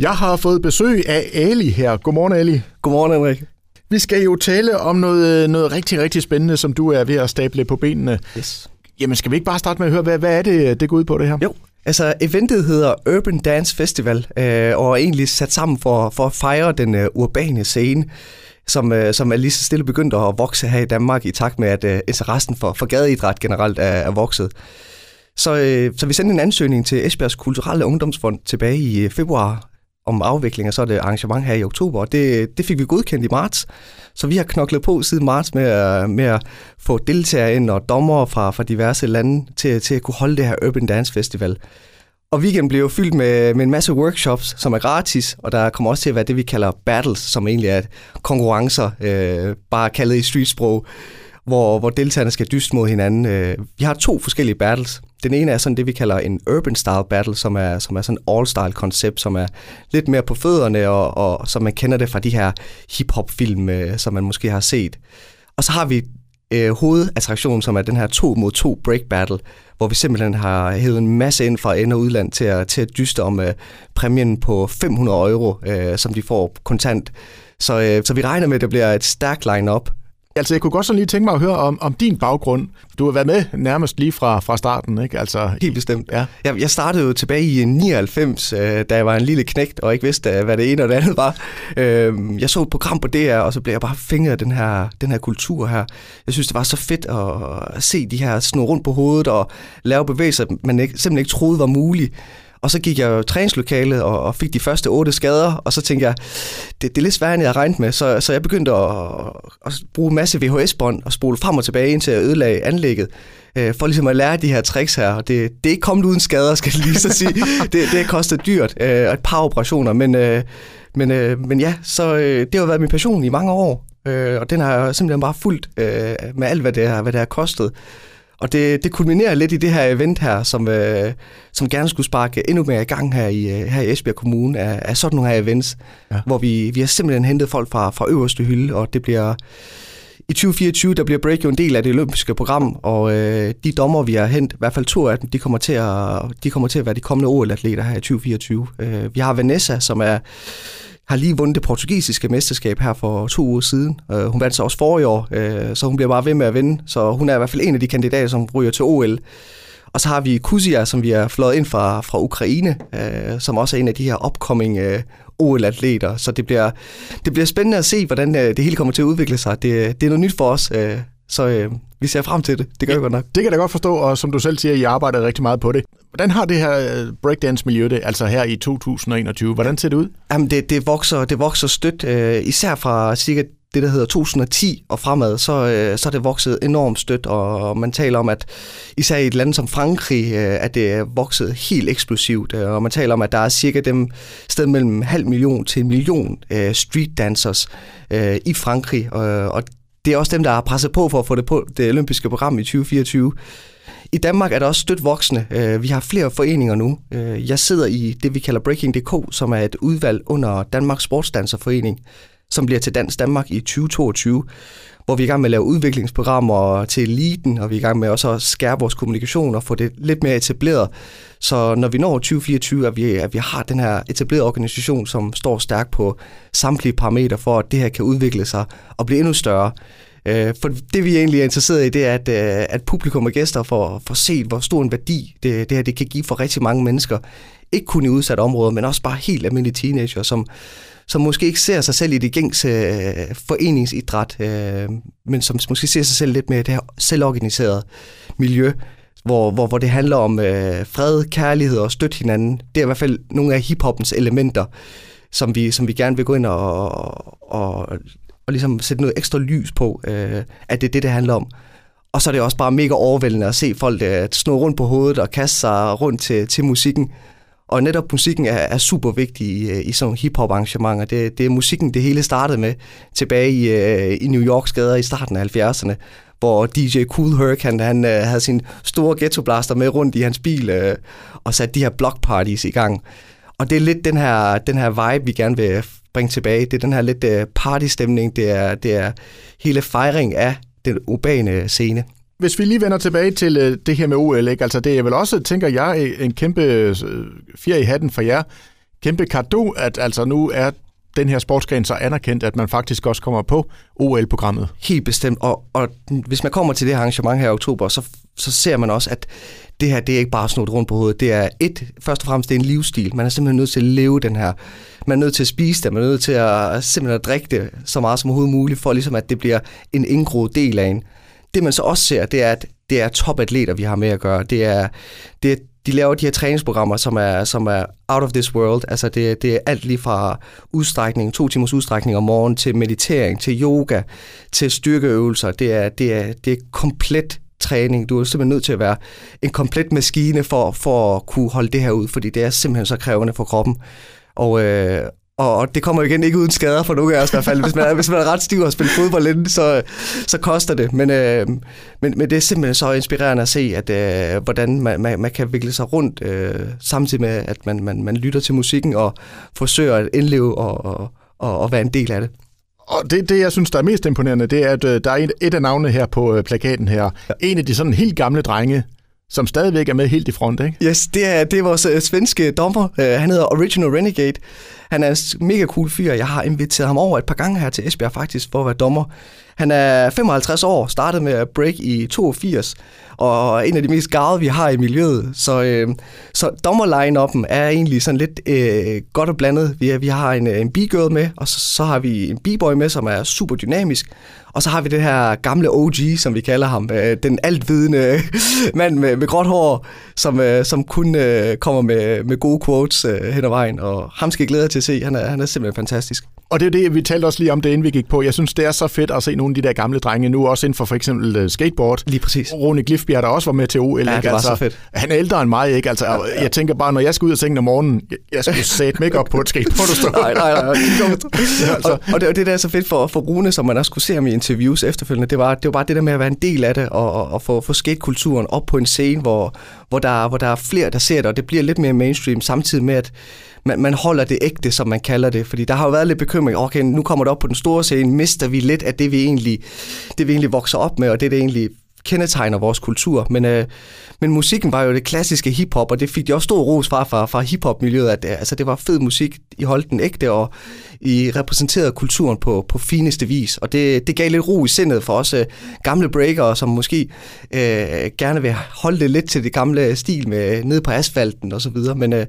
Jeg har fået besøg af Ali her. Godmorgen, Ali. Godmorgen, Henrik. Vi skal jo tale om noget, noget rigtig, rigtig spændende, som du er ved at stable på benene. Yes. Jamen, skal vi ikke bare starte med at høre, hvad, hvad er det, det går ud på det her? Jo, altså eventet hedder Urban Dance Festival, øh, og er egentlig sat sammen for, for at fejre den øh, urbane scene, som, øh, som er lige så stille begyndt at vokse her i Danmark, i takt med, at øh, interessen for, for gadeidræt generelt er, er vokset. Så, øh, så vi sendte en ansøgning til Esbjergs Kulturelle Ungdomsfond tilbage i øh, februar om afvikling, og så er det arrangement her i oktober, og det, det fik vi godkendt i marts. Så vi har knoklet på siden marts med, at, med at få deltagere ind og dommer fra, fra diverse lande til, til at kunne holde det her Urban Dance Festival. Og weekenden bliver jo fyldt med, med en masse workshops, som er gratis, og der kommer også til at være det, vi kalder battles, som egentlig er konkurrencer, øh, bare kaldet i streetsprog, hvor, hvor deltagerne skal dyste mod hinanden. Øh, vi har to forskellige battles. Den ene er sådan det, vi kalder en urban style battle, som er, som er sådan all-style koncept, som er lidt mere på fødderne, og, og som man kender det fra de her hip-hop-film, øh, som man måske har set. Og så har vi øh, hovedattraktionen, som er den her to mod to break battle, hvor vi simpelthen har hævet en masse ind fra ind- og udland til at, til at dyste om øh, præmien på 500 euro, øh, som de får kontant. Så, øh, så vi regner med, at det bliver et stærkt line-up, Altså, jeg kunne godt sådan lige tænke mig at høre om, om din baggrund. Du har været med nærmest lige fra, fra starten, ikke? Altså, Helt bestemt. Ja. Jeg, jeg startede jo tilbage i 99, øh, da jeg var en lille knægt og ikke vidste, hvad det ene og det andet var. Øh, jeg så et program på DR, og så blev jeg bare fængret af den her, den her kultur her. Jeg synes, det var så fedt at, at se de her snurre rundt på hovedet og lave bevægelser, man ikke, simpelthen ikke troede var muligt. Og så gik jeg jo træningslokalet og, og fik de første otte skader, og så tænkte jeg, det, det er lidt sværere, end jeg havde regnet med. Så, så jeg begyndte at, at bruge en masse VHS-bånd og spole frem og tilbage, indtil jeg ødelagde anlægget øh, for ligesom at lære de her tricks her. Det, det er ikke kommet uden skader, skal jeg lige så sige. det, det har kostet dyrt, øh, et par operationer, men, øh, men, øh, men ja, så øh, det har været min passion i mange år, øh, og den har jeg simpelthen bare fulgt øh, med alt, hvad det, har, hvad det har kostet. Og det, det kulminerer lidt i det her event her, som, øh, som gerne skulle sparke endnu mere i gang her i, øh, her i Esbjerg Kommune af, af sådan nogle her events, ja. hvor vi, vi har simpelthen hentet folk fra, fra øverste hylde, og det bliver... I 2024, der bliver break jo en del af det olympiske program, og øh, de dommer, vi har hentet, i hvert fald to af dem, de kommer til at, de kommer til at være de kommende OL-atleter her i 2024. Øh, vi har Vanessa, som er har lige vundet det portugisiske mesterskab her for to uger siden. Uh, hun vandt så også forrige år, uh, så hun bliver bare ved med at vinde. Så hun er i hvert fald en af de kandidater, som ryger til OL. Og så har vi Kuzia, som vi har flået ind fra, fra Ukraine, uh, som også er en af de her upcoming uh, OL-atleter. Så det bliver, det bliver spændende at se, hvordan uh, det hele kommer til at udvikle sig. Det, det er noget nyt for os, uh, så øh, vi ser frem til det. Det gør ja, vi godt nok. Det kan jeg godt forstå, og som du selv siger, I arbejder rigtig meget på det. Hvordan har det her øh, breakdance-miljø det, altså her i 2021? Hvordan ser det ud? Jamen, det, det, vokser, det vokser stødt, øh, især fra cirka det, der hedder 2010 og fremad, så, øh, så er det vokset enormt stødt, og man taler om, at især i et land som Frankrig, øh, at det er vokset helt eksplosivt, øh, og man taler om, at der er cirka dem sted mellem halv million til en million øh, street dancers øh, i Frankrig, øh, og det er også dem, der har presset på for at få det på det olympiske program i 2024. I Danmark er der også stødt voksne. Øh, vi har flere foreninger nu. Øh, jeg sidder i det, vi kalder Breaking.dk, som er et udvalg under Danmarks Sportsdanserforening, som bliver til Dansk Danmark i 2022, hvor vi er i gang med at lave udviklingsprogrammer til eliten, og vi er i gang med også at skærpe vores kommunikation og få det lidt mere etableret. Så når vi når 2024, at vi, at vi har den her etablerede organisation, som står stærkt på samtlige parametre for, at det her kan udvikle sig og blive endnu større. Øh, for det vi egentlig er interesseret i, det er, at, øh, at publikum og gæster får, får set, hvor stor en værdi det, det her det kan give for rigtig mange mennesker. Ikke kun i udsatte områder, men også bare helt almindelige teenager, som, som måske ikke ser sig selv i det gængse øh, foreningsidræt, øh, men som måske ser sig selv lidt mere i det her selvorganiserede miljø, hvor, hvor, hvor det handler om øh, fred, kærlighed og støtte hinanden. Det er i hvert fald nogle af hiphoppens elementer, som vi, som vi gerne vil gå ind og, og, og og ligesom sætte noget ekstra lys på, øh, at det er det, det handler om. Og så er det også bare mega overvældende at se folk øh, snå rundt på hovedet og kaste sig rundt til, til musikken. Og netop musikken er, er super vigtig i, øh, i sådan nogle hiphop arrangementer. Det, det er musikken, det hele startede med tilbage i, øh, i New Yorks gader i starten af 70'erne, hvor DJ Cool Herc, han, han øh, havde sin store ghetto blaster med rundt i hans bil øh, og satte de her block parties i gang. Og det er lidt den her, den her vibe, vi gerne vil bringe tilbage. Det er den her lidt øh, partystemning, det er, det er hele fejring af den urbane scene. Hvis vi lige vender tilbage til øh, det her med OL, ikke? altså det er vel også, tænker jeg, en kæmpe øh, fjer i hatten for jer. kæmpe kado, at altså nu er den her sportsgren så anerkendt, at man faktisk også kommer på OL-programmet. Helt bestemt, og, og hvis man kommer til det her arrangement her i oktober, så, så ser man også, at det her, det er ikke bare snudt rundt på hovedet. Det er et, først og fremmest, det er en livsstil. Man er simpelthen nødt til at leve den her. Man er nødt til at spise det, man er nødt til at simpelthen at drikke det så meget som overhovedet muligt, for ligesom at det bliver en indgroet del af en. Det man så også ser, det er, at det er topatleter, vi har med at gøre. Det er, det er de laver de her træningsprogrammer, som er, som er out of this world. Altså det, det er alt lige fra udstrækning, to timers udstrækning om morgenen, til meditering, til yoga, til styrkeøvelser. Det er, det er, det er komplet træning. Du er simpelthen nødt til at være en komplet maskine for, for at kunne holde det her ud, fordi det er simpelthen så krævende for kroppen. Og, øh, og det kommer igen ikke uden skader for nogen af os i hvert fald. Hvis man, er, hvis man er ret stiv og spiller fodbold inden, så, så koster det. Men, øh, men, men det er simpelthen så inspirerende at se, at øh, hvordan man, man, man kan vikle sig rundt, øh, samtidig med, at man, man, man lytter til musikken og forsøger at indleve og, og, og, og være en del af det. Og det, det, jeg synes, der er mest imponerende, det er, at øh, der er et, et af navnene her på øh, plakaten her. Ja. En af de sådan helt gamle drenge, som stadigvæk er med helt i front, ikke? Yes, det er, det er vores uh, svenske dommer. Uh, han hedder Original Renegade. Han er en mega cool fyr. Jeg har inviteret ham over et par gange her til Esbjerg faktisk, for at være dommer. Han er 55 år, startede med at break i 82, og en af de mest gavede, vi har i miljøet. Så, øh, så dommerline-upen er egentlig sådan lidt øh, godt og blandet. Vi, vi har en, øh, en b-girl med, og så, så har vi en b-boy med, som er super dynamisk. Og så har vi det her gamle OG, som vi kalder ham, øh, den altvidende mand med, med gråt hår, som, øh, som kun øh, kommer med, med gode quotes øh, hen ad vejen. Og ham skal jeg glæde til at se. Han er, han er simpelthen fantastisk. Og det er det, vi talte også lige om det, inden vi gik på. Jeg synes, det er så fedt at se nogle af de der gamle drenge nu, også inden for for eksempel uh, skateboard. Lige præcis. Rune Glifbjerg, der også var med til OL. Ja, det var altså, så fedt. Han er ældre end mig, ikke? Altså, ja, ja. Jeg tænker bare, når jeg skal ud og sengen om morgenen, jeg skal sætte mig op på et skateboard og stå. nej, nej, nej. ja, altså. og, og, det, og det der er så fedt for, for Rune, som man også kunne se ham i interviews efterfølgende, det var, det var bare det der med at være en del af det, og, og, og få, få skatekulturen op på en scene, hvor, hvor, der, hvor der er flere, der ser det, og det bliver lidt mere mainstream, samtidig med, at man, man holder det ægte, som man kalder det. Fordi der har jo været lidt bekymring. Okay, nu kommer det op på den store scene. Mister vi lidt af det, vi egentlig, det, vi egentlig vokser op med, og det, det egentlig kendetegner vores kultur. Men, øh, men musikken var jo det klassiske hiphop, og det fik de også stor ros fra, fra, fra hiphop-miljøet, at øh, altså, det var fed musik, I holdt den ægte, og I repræsenterede kulturen på, på fineste vis. Og det, det gav lidt ro i sindet for os øh, gamle breakere, som måske øh, gerne vil holde det lidt til det gamle stil med ned på asfalten og så videre. Men, øh,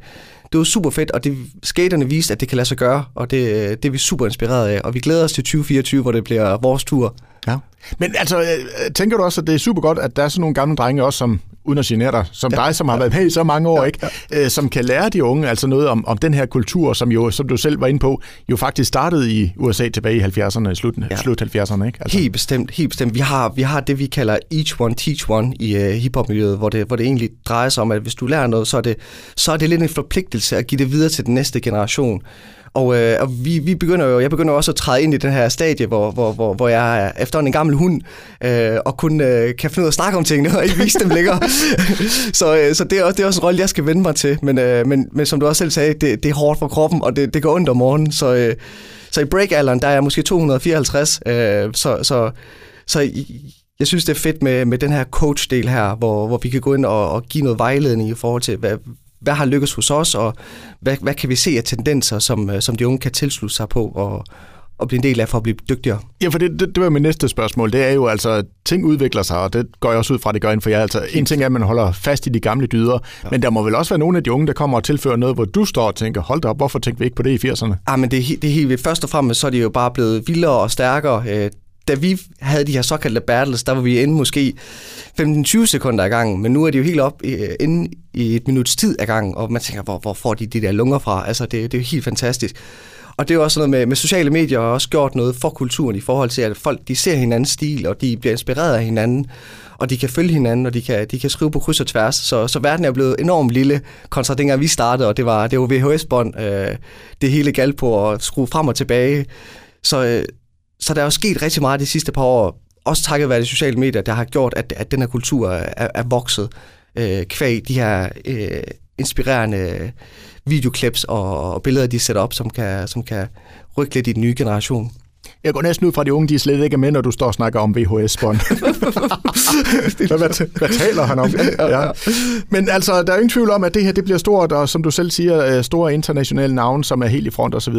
det var super fedt, og det, skaterne viste, at det kan lade sig gøre, og det, det er vi super inspireret af. Og vi glæder os til 2024, hvor det bliver vores tur. Ja. Men altså, øh, tænker du også, at det er super godt, at der er sådan nogle gamle drenge også, som uden at genere dig, som ja. dig, som har været med i så mange år, ja, ikke? Ja. Øh, som kan lære de unge altså noget om, om den her kultur, som jo, som du selv var inde på, jo faktisk startede i USA tilbage i 70'erne, slut, ja. slut 70'erne. Ikke? Altså. Helt bestemt, helt bestemt. Vi har, vi har det, vi kalder each one teach one i uh, hiphop-miljøet, hvor det, hvor det egentlig drejer sig om, at hvis du lærer noget, så er, det, så er det lidt en forpligtelse at give det videre til den næste generation. Og, øh, og vi, vi begynder jo, jeg begynder også at træde ind i den her stadie, hvor, hvor, hvor, hvor jeg er efterhånden en gammel hund, øh, og kun øh, kan finde ud af at snakke om tingene, og ikke vise dem længere. så øh, så det, er også, det er også en rolle, jeg skal vende mig til. Men, øh, men, men som du også selv sagde, det, det er hårdt for kroppen, og det, det går ondt om morgenen. Så, øh, så i break-alderen, der er jeg måske 254, øh, så, så, så jeg synes, det er fedt med, med den her coach-del her, hvor, hvor vi kan gå ind og, og give noget vejledning i forhold til, hvad, hvad har lykkes hos os, og hvad, hvad kan vi se af tendenser, som, øh, som de unge kan tilslutte sig på og, og blive en del af for at blive dygtigere? Ja, for det, det, det var mit næste spørgsmål. Det er jo altså, ting udvikler sig, og det går jeg også ud fra, det gør inden for jer. Altså, en ting er, at man holder fast i de gamle dyder, ja. men der må vel også være nogle af de unge, der kommer og tilfører noget, hvor du står og tænker, hold da op, hvorfor tænkte vi ikke på det i 80'erne? Ja, men det, er, det er helt Først og fremmest, så er de jo bare blevet vildere og stærkere. Da vi havde de her såkaldte battles, der var vi inde måske 15-20 sekunder ad gangen, men nu er de jo helt op øh, inde i et minuts tid ad gangen, og man tænker, hvor, hvor får de de der lunger fra? Altså, det, det er jo helt fantastisk. Og det er jo også noget med, med sociale medier har også gjort noget for kulturen i forhold til, at folk de ser hinandens stil, og de bliver inspireret af hinanden, og de kan følge hinanden, og de kan, de kan skrive på kryds og tværs. Så, så verden er blevet enormt lille, kontra dengang vi startede, og det var, det var VHS-bånd, øh, det hele galt på at skrue frem og tilbage. Så, øh, så der er jo sket rigtig meget de sidste par år, også takket være de sociale medier, der har gjort, at, at den her kultur er, er vokset øh, kvæg de her øh, inspirerende videoklips og, og billeder, de sætter op, som kan, som kan rykke lidt i den nye generation. Jeg går næsten ud fra, at de unge de slet ikke er med, når du står og snakker om VHS-bånd. hvad, hvad, hvad taler han om? Ja. Men altså, der er ingen tvivl om, at det her det bliver stort, og som du selv siger, øh, store internationale navne, som er helt i front osv.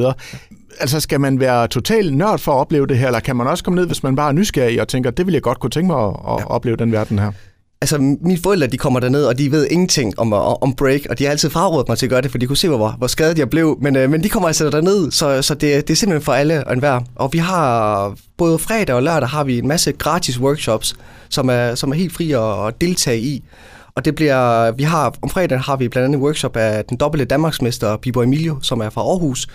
Altså, skal man være total nørd for at opleve det her, eller kan man også komme ned, hvis man bare er nysgerrig og tænker, det vil jeg godt kunne tænke mig at, at ja. opleve den verden her? Altså, mine forældre, de kommer derned, og de ved ingenting om, om break, og de har altid frarådet mig til at gøre det, for de kunne se, hvor, hvor skadet jeg blev. Men, øh, men de kommer altså derned, så, så det, det er simpelthen for alle og enhver. Og vi har både fredag og lørdag har vi en masse gratis workshops, som er, som er helt fri at, at deltage i. Og det bliver, vi har, om fredagen har vi blandt andet en workshop af den dobbelte Danmarksmester, Bibo Emilio, som er fra Aarhus.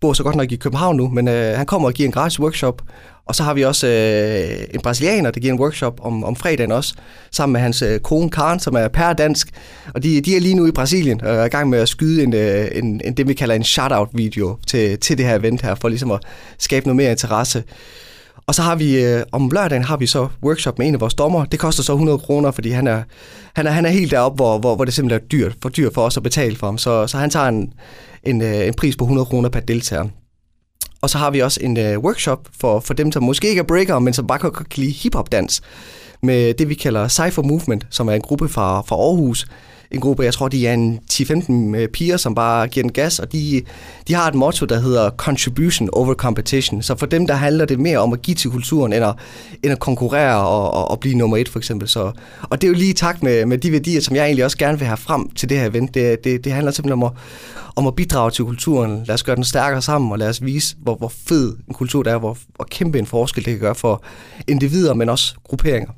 Bor så godt nok i København nu, men øh, han kommer og giver en gratis workshop. Og så har vi også øh, en brasilianer, der giver en workshop om, om fredagen også, sammen med hans øh, kone Karen, som er pærdansk. Og de, de er lige nu i Brasilien og er i gang med at skyde en, øh, en, en det, vi kalder en shout-out-video til, til det her event her, for ligesom at skabe noget mere interesse. Og så har vi, øh, om lørdagen har vi så workshop med en af vores dommer. Det koster så 100 kroner, fordi han er, han er, han er helt deroppe, hvor, hvor, hvor det simpelthen er dyrt, for dyrt for os at betale for ham. Så, så han tager en, en, øh, en pris på 100 kroner per deltager. Og så har vi også en øh, workshop for, for dem, som måske ikke er breaker, men som bare kan lide hiphop-dans med det, vi kalder Cypher Movement, som er en gruppe fra, fra Aarhus, en gruppe, jeg tror, de er en 10-15 øh, piger, som bare giver den gas, og de, de har et motto, der hedder contribution over competition. Så for dem, der handler det mere om at give til kulturen, end at, end at konkurrere og, og, og blive nummer et, for eksempel. Så, og det er jo lige i takt med, med de værdier, som jeg egentlig også gerne vil have frem til det her event. Det, det, det handler simpelthen om at, om at bidrage til kulturen. Lad os gøre den stærkere sammen, og lad os vise, hvor, hvor fed en kultur der er, hvor, hvor kæmpe en forskel det kan gøre for individer, men også grupperinger.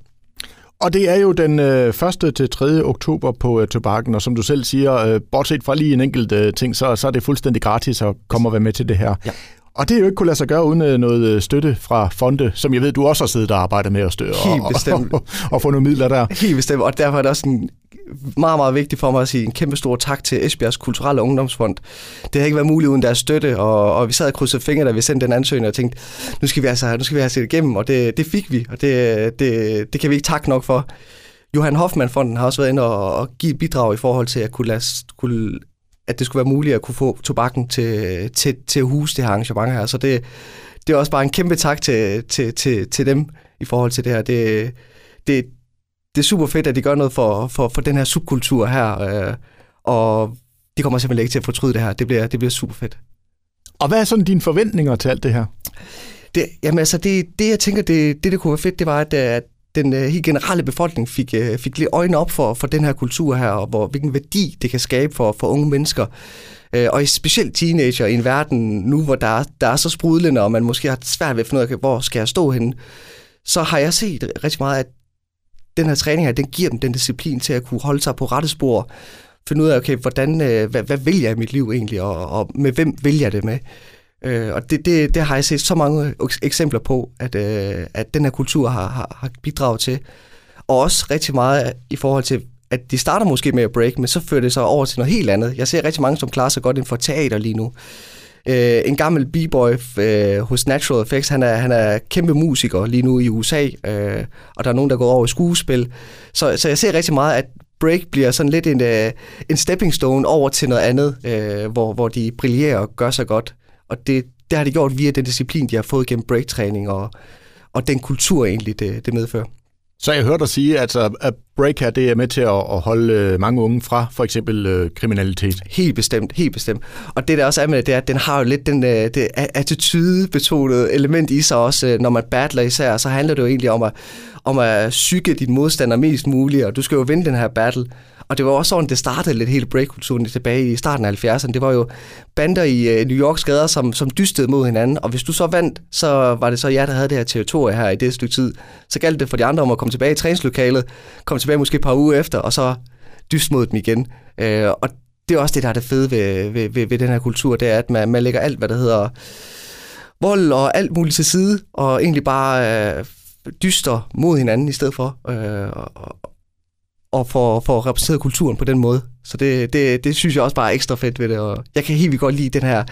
Og det er jo den øh, 1. til 3. oktober på øh, Tobakken, og som du selv siger, øh, bortset fra lige en enkelt øh, ting, så, så er det fuldstændig gratis at komme og være med til det her. Ja. Og det er jo ikke kunne lade sig gøre uden øh, noget øh, støtte fra fonde, som jeg ved, du også har siddet og arbejdet med at støtte og, og, og, og få nogle midler der. Helt bestemt, og derfor er det også en meget, meget vigtigt for mig at sige en kæmpe stor tak til Esbjergs Kulturelle Ungdomsfond. Det havde ikke været muligt uden deres støtte, og, og vi sad og krydsede fingre, da vi sendte den ansøgning, og tænkte, nu skal vi altså nu skal vi have set igennem, og det, det fik vi, og det, det, det kan vi ikke takke nok for. Johan Hoffmann-fonden har også været inde og, og give bidrag i forhold til at kunne, lade, kunne at det skulle være muligt at kunne få tobakken til, til, til at huse det her arrangement her. Så det, det er også bare en kæmpe tak til, til, til, til dem i forhold til det her. Det, det, det er super fedt, at de gør noget for, for, for den her subkultur her, øh, og de kommer simpelthen ikke til at fortryde det her. Det bliver, det bliver super fedt. Og hvad er sådan dine forventninger til alt det her? Det, jamen altså, det, det jeg tænker, det, det, det kunne være fedt, det var, at, at den uh, helt generelle befolkning fik, uh, fik lidt øjne op for, for den her kultur her, og hvor, hvilken værdi det kan skabe for, for unge mennesker. Uh, og specielt teenager i en verden nu, hvor der er, der er så sprudlende, og man måske har svært ved at finde ud af, hvor skal jeg stå henne, så har jeg set rigtig meget, at den her træning her, den giver dem den disciplin til at kunne holde sig på rette spor, finde ud af, okay, hvordan, øh, hvad, hvad vil jeg i mit liv egentlig, og, og med hvem vil jeg det med? Øh, og det, det, det har jeg set så mange eksempler på, at, øh, at den her kultur har, har, har bidraget til. Og også rigtig meget i forhold til, at de starter måske med at break, men så fører det sig over til noget helt andet. Jeg ser rigtig mange, som klarer sig godt inden for teater lige nu. Øh, en gammel b-boy øh, hos Natural Effects, han er, han er kæmpe musiker lige nu i USA, øh, og der er nogen, der går over i skuespil. Så, så jeg ser rigtig meget, at break bliver sådan lidt en, øh, en stepping stone over til noget andet, øh, hvor, hvor de brillerer og gør sig godt. Og det, det har de gjort via den disciplin, de har fået gennem breaktræning og, og den kultur egentlig, det, det medfører. Så jeg hørte dig sige, at, at break her, det er med til at, holde øh, mange unge fra for eksempel øh, kriminalitet. Helt bestemt, helt bestemt. Og det der også er med det, det er, at den har jo lidt den, øh, det attitude-betonede element i sig også, øh, når man battler især, så handler det jo egentlig om at, om at psyke din modstander mest muligt, og du skal jo vinde den her battle. Og det var også sådan, det startede lidt hele breakkulturen tilbage i starten af 70'erne. Det var jo bander i øh, New Yorks gader, som, som dystede mod hinanden. Og hvis du så vandt, så var det så jer, der havde det her territorie her i det stykke tid. Så galt det for de andre om at komme tilbage i træningslokalet, komme tilbage måske et par uger efter, og så dyst mod dem igen. Øh, og det er også det, der er det fede ved, ved, ved, ved den her kultur, det er, at man, man lægger alt, hvad der hedder vold og alt muligt til side, og egentlig bare øh, dyster mod hinanden i stedet for. øh, og, og for, for at repræsentere kulturen på den måde. Så det, det, det synes jeg også bare er ekstra fedt ved det, og jeg kan helt vildt godt lide den her,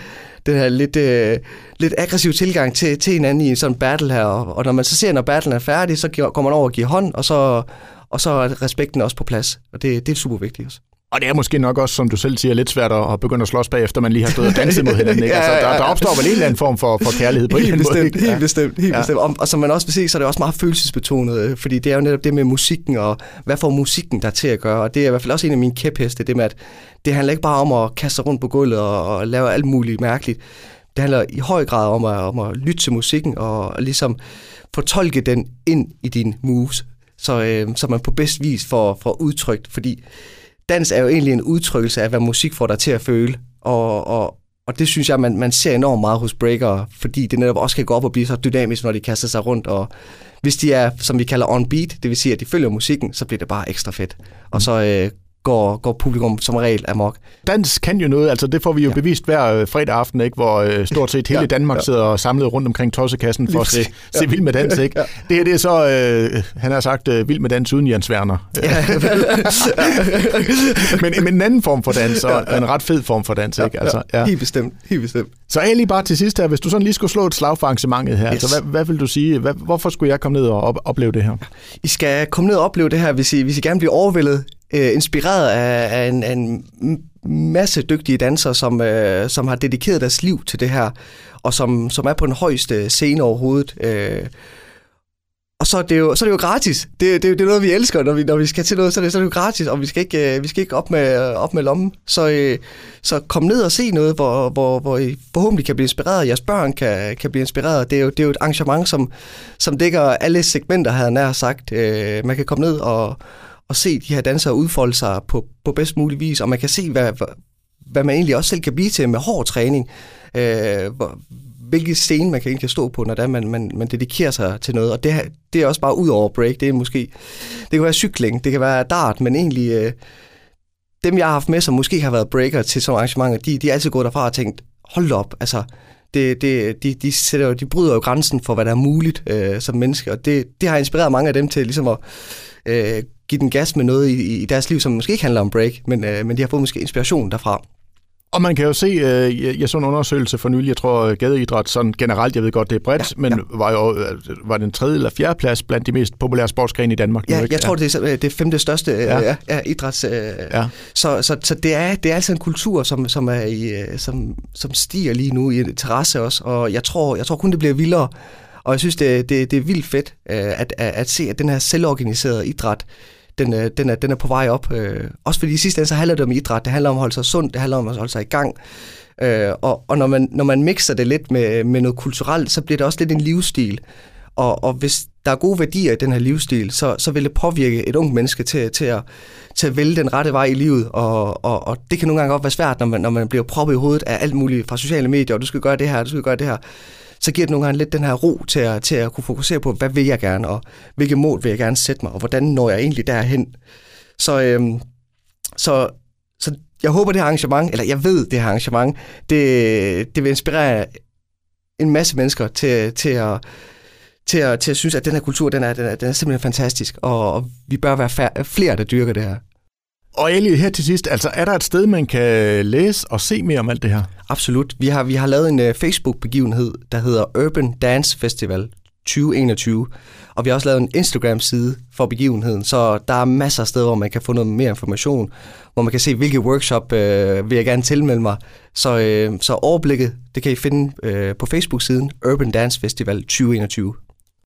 den her lidt, øh, lidt aggressive tilgang til, til hinanden i en sådan battle her, og, og når man så ser, når battlen er færdig, så går man over og giver hånd, og så, og så er respekten også på plads, og det, det er super vigtigt også. Og det er måske nok også, som du selv siger, lidt svært at begynde at slås bagefter, man lige har stået og danset mod hinanden. Ikke? Altså, der, der opstår vel en eller anden form for, for kærlighed på helt en bestemt, måde. Ikke? Helt bestemt, helt ja. bestemt. Og, og som man også vil se, så er det også meget følelsesbetonet, øh, fordi det er jo netop det med musikken, og hvad får musikken der til at gøre? Og det er i hvert fald også en af mine kæpheste, det med, at det handler ikke bare om at kaste rundt på gulvet og, og lave alt muligt mærkeligt. Det handler i høj grad om at, om at lytte til musikken og, og ligesom fortolke den ind i dine moves, så, øh, så man på bedst vis får, får udtrykt, fordi dans er jo egentlig en udtrykkelse af, hvad musik får dig til at føle, og, og, og det synes jeg, man, man ser enormt meget hos breakere, fordi det netop også kan gå op og blive så dynamisk, når de kaster sig rundt, og hvis de er, som vi kalder on beat, det vil sige, at de følger musikken, så bliver det bare ekstra fedt. Og så øh, går, går publikum som regel amok. Dans kan jo noget, altså det får vi jo ja. bevist hver øh, fredag aften, ikke? hvor øh, stort set hele ja, Danmark ja. sidder samlet rundt omkring tossekassen for at se, ja. se Vild med Dans. Ikke? Ja. Det her det er så, øh, han har sagt, øh, Vild med Dans uden Jens Werner. Ja. men, men en anden form for dans, og ja, ja. en ret fed form for dans. Ikke? Altså, ja. Helt bestemt, helt bestemt. Så lige bare til sidst her, hvis du sådan lige skulle slå et slag for arrangementet her, yes. altså, hvad, hvad vil du sige, hvad, hvorfor skulle jeg komme ned og op, opleve det her? I skal komme ned og opleve det her, hvis I, hvis I gerne bliver overvældet øh, inspireret af, af, en, af en masse dygtige dansere, som, øh, som har dedikeret deres liv til det her, og som, som er på den højeste scene overhovedet. Øh, og så er det jo, så er det jo gratis. Det, det, det er noget, vi elsker, når vi, når vi skal til noget, så er det, så er det jo gratis, og vi skal ikke, øh, vi skal ikke op, med, op med lommen. Så, øh, så kom ned og se noget, hvor, hvor, hvor I forhåbentlig kan blive inspireret, jeres børn kan, kan blive inspireret. Det er, jo, det er jo et arrangement, som, som dækker alle segmenter, havde jeg nær sagt. Øh, man kan komme ned og, at se de her dansere udfolde sig på, på bedst mulig vis, og man kan se, hvad, hvad man egentlig også selv kan blive til med hård træning. Øh, hvilke scene man kan egentlig stå på, når der man, man, man dedikerer sig til noget. Og det, det er også bare ud over break. Det er måske, det kan være cykling, det kan være dart, men egentlig øh, dem, jeg har haft med, som måske har været breaker til sådan arrangementer, de, de er altid gået derfra og tænkt, hold op, altså, det, det, de, de, sætter, de bryder jo grænsen for, hvad der er muligt øh, som menneske, og det, det har inspireret mange af dem til ligesom at øh, give den gas med noget i, i deres liv, som måske ikke handler om break, men, øh, men de har fået måske inspiration derfra. Og man kan jo se, øh, jeg så en undersøgelse for nylig, jeg tror gadeidræt sådan generelt, jeg ved godt, det er bredt, ja, men ja. var jo øh, var den tredje eller fjerde plads blandt de mest populære sportsgrene i Danmark. Ja, nu, ikke? jeg tror, det er det femte største øh, ja. Ja, idræts. Øh, ja. Så, så, så det er det er altså en kultur, som, som, er i, som, som stiger lige nu i interesse også, og jeg tror, jeg tror kun, det bliver vildere. Og jeg synes, det, det, det er vildt fedt at, at, at se, at den her selvorganiserede idræt, den, øh, den, er, den er på vej op. Øh, også fordi i sidste ende, så handler det om idræt. Det handler om at holde sig sund, det handler om at holde sig i gang. Øh, og og når, man, når man mixer det lidt med, med noget kulturelt, så bliver det også lidt en livsstil. Og, og hvis der er gode værdier i den her livsstil, så, så vil det påvirke et ungt menneske til, til, at, til at vælge den rette vej i livet. Og, og, og det kan nogle gange godt være svært, når man, når man bliver proppet i hovedet af alt muligt fra sociale medier, og du skal gøre det her, du skal gøre det her så giver det nogle gange lidt den her ro til at, til at kunne fokusere på, hvad vil jeg gerne, og hvilke mål vil jeg gerne sætte mig, og hvordan når jeg egentlig derhen. Så, øhm, så, så jeg håber, det her arrangement, eller jeg ved, det her arrangement, det, det vil inspirere en masse mennesker til, til at til at, til at synes, at den her kultur, den er, den er, den er simpelthen fantastisk, og, og vi bør være fær- flere, der dyrker det her. Og Eli, her til sidst, altså er der et sted, man kan læse og se mere om alt det her? Absolut. Vi har, vi har lavet en uh, Facebook-begivenhed, der hedder Urban Dance Festival 2021. Og vi har også lavet en Instagram-side for begivenheden, så der er masser af steder, hvor man kan få noget mere information, hvor man kan se, hvilke workshop øh, vil jeg gerne tilmelde mig. Så, øh, så overblikket, det kan I finde øh, på Facebook-siden Urban Dance Festival 2021.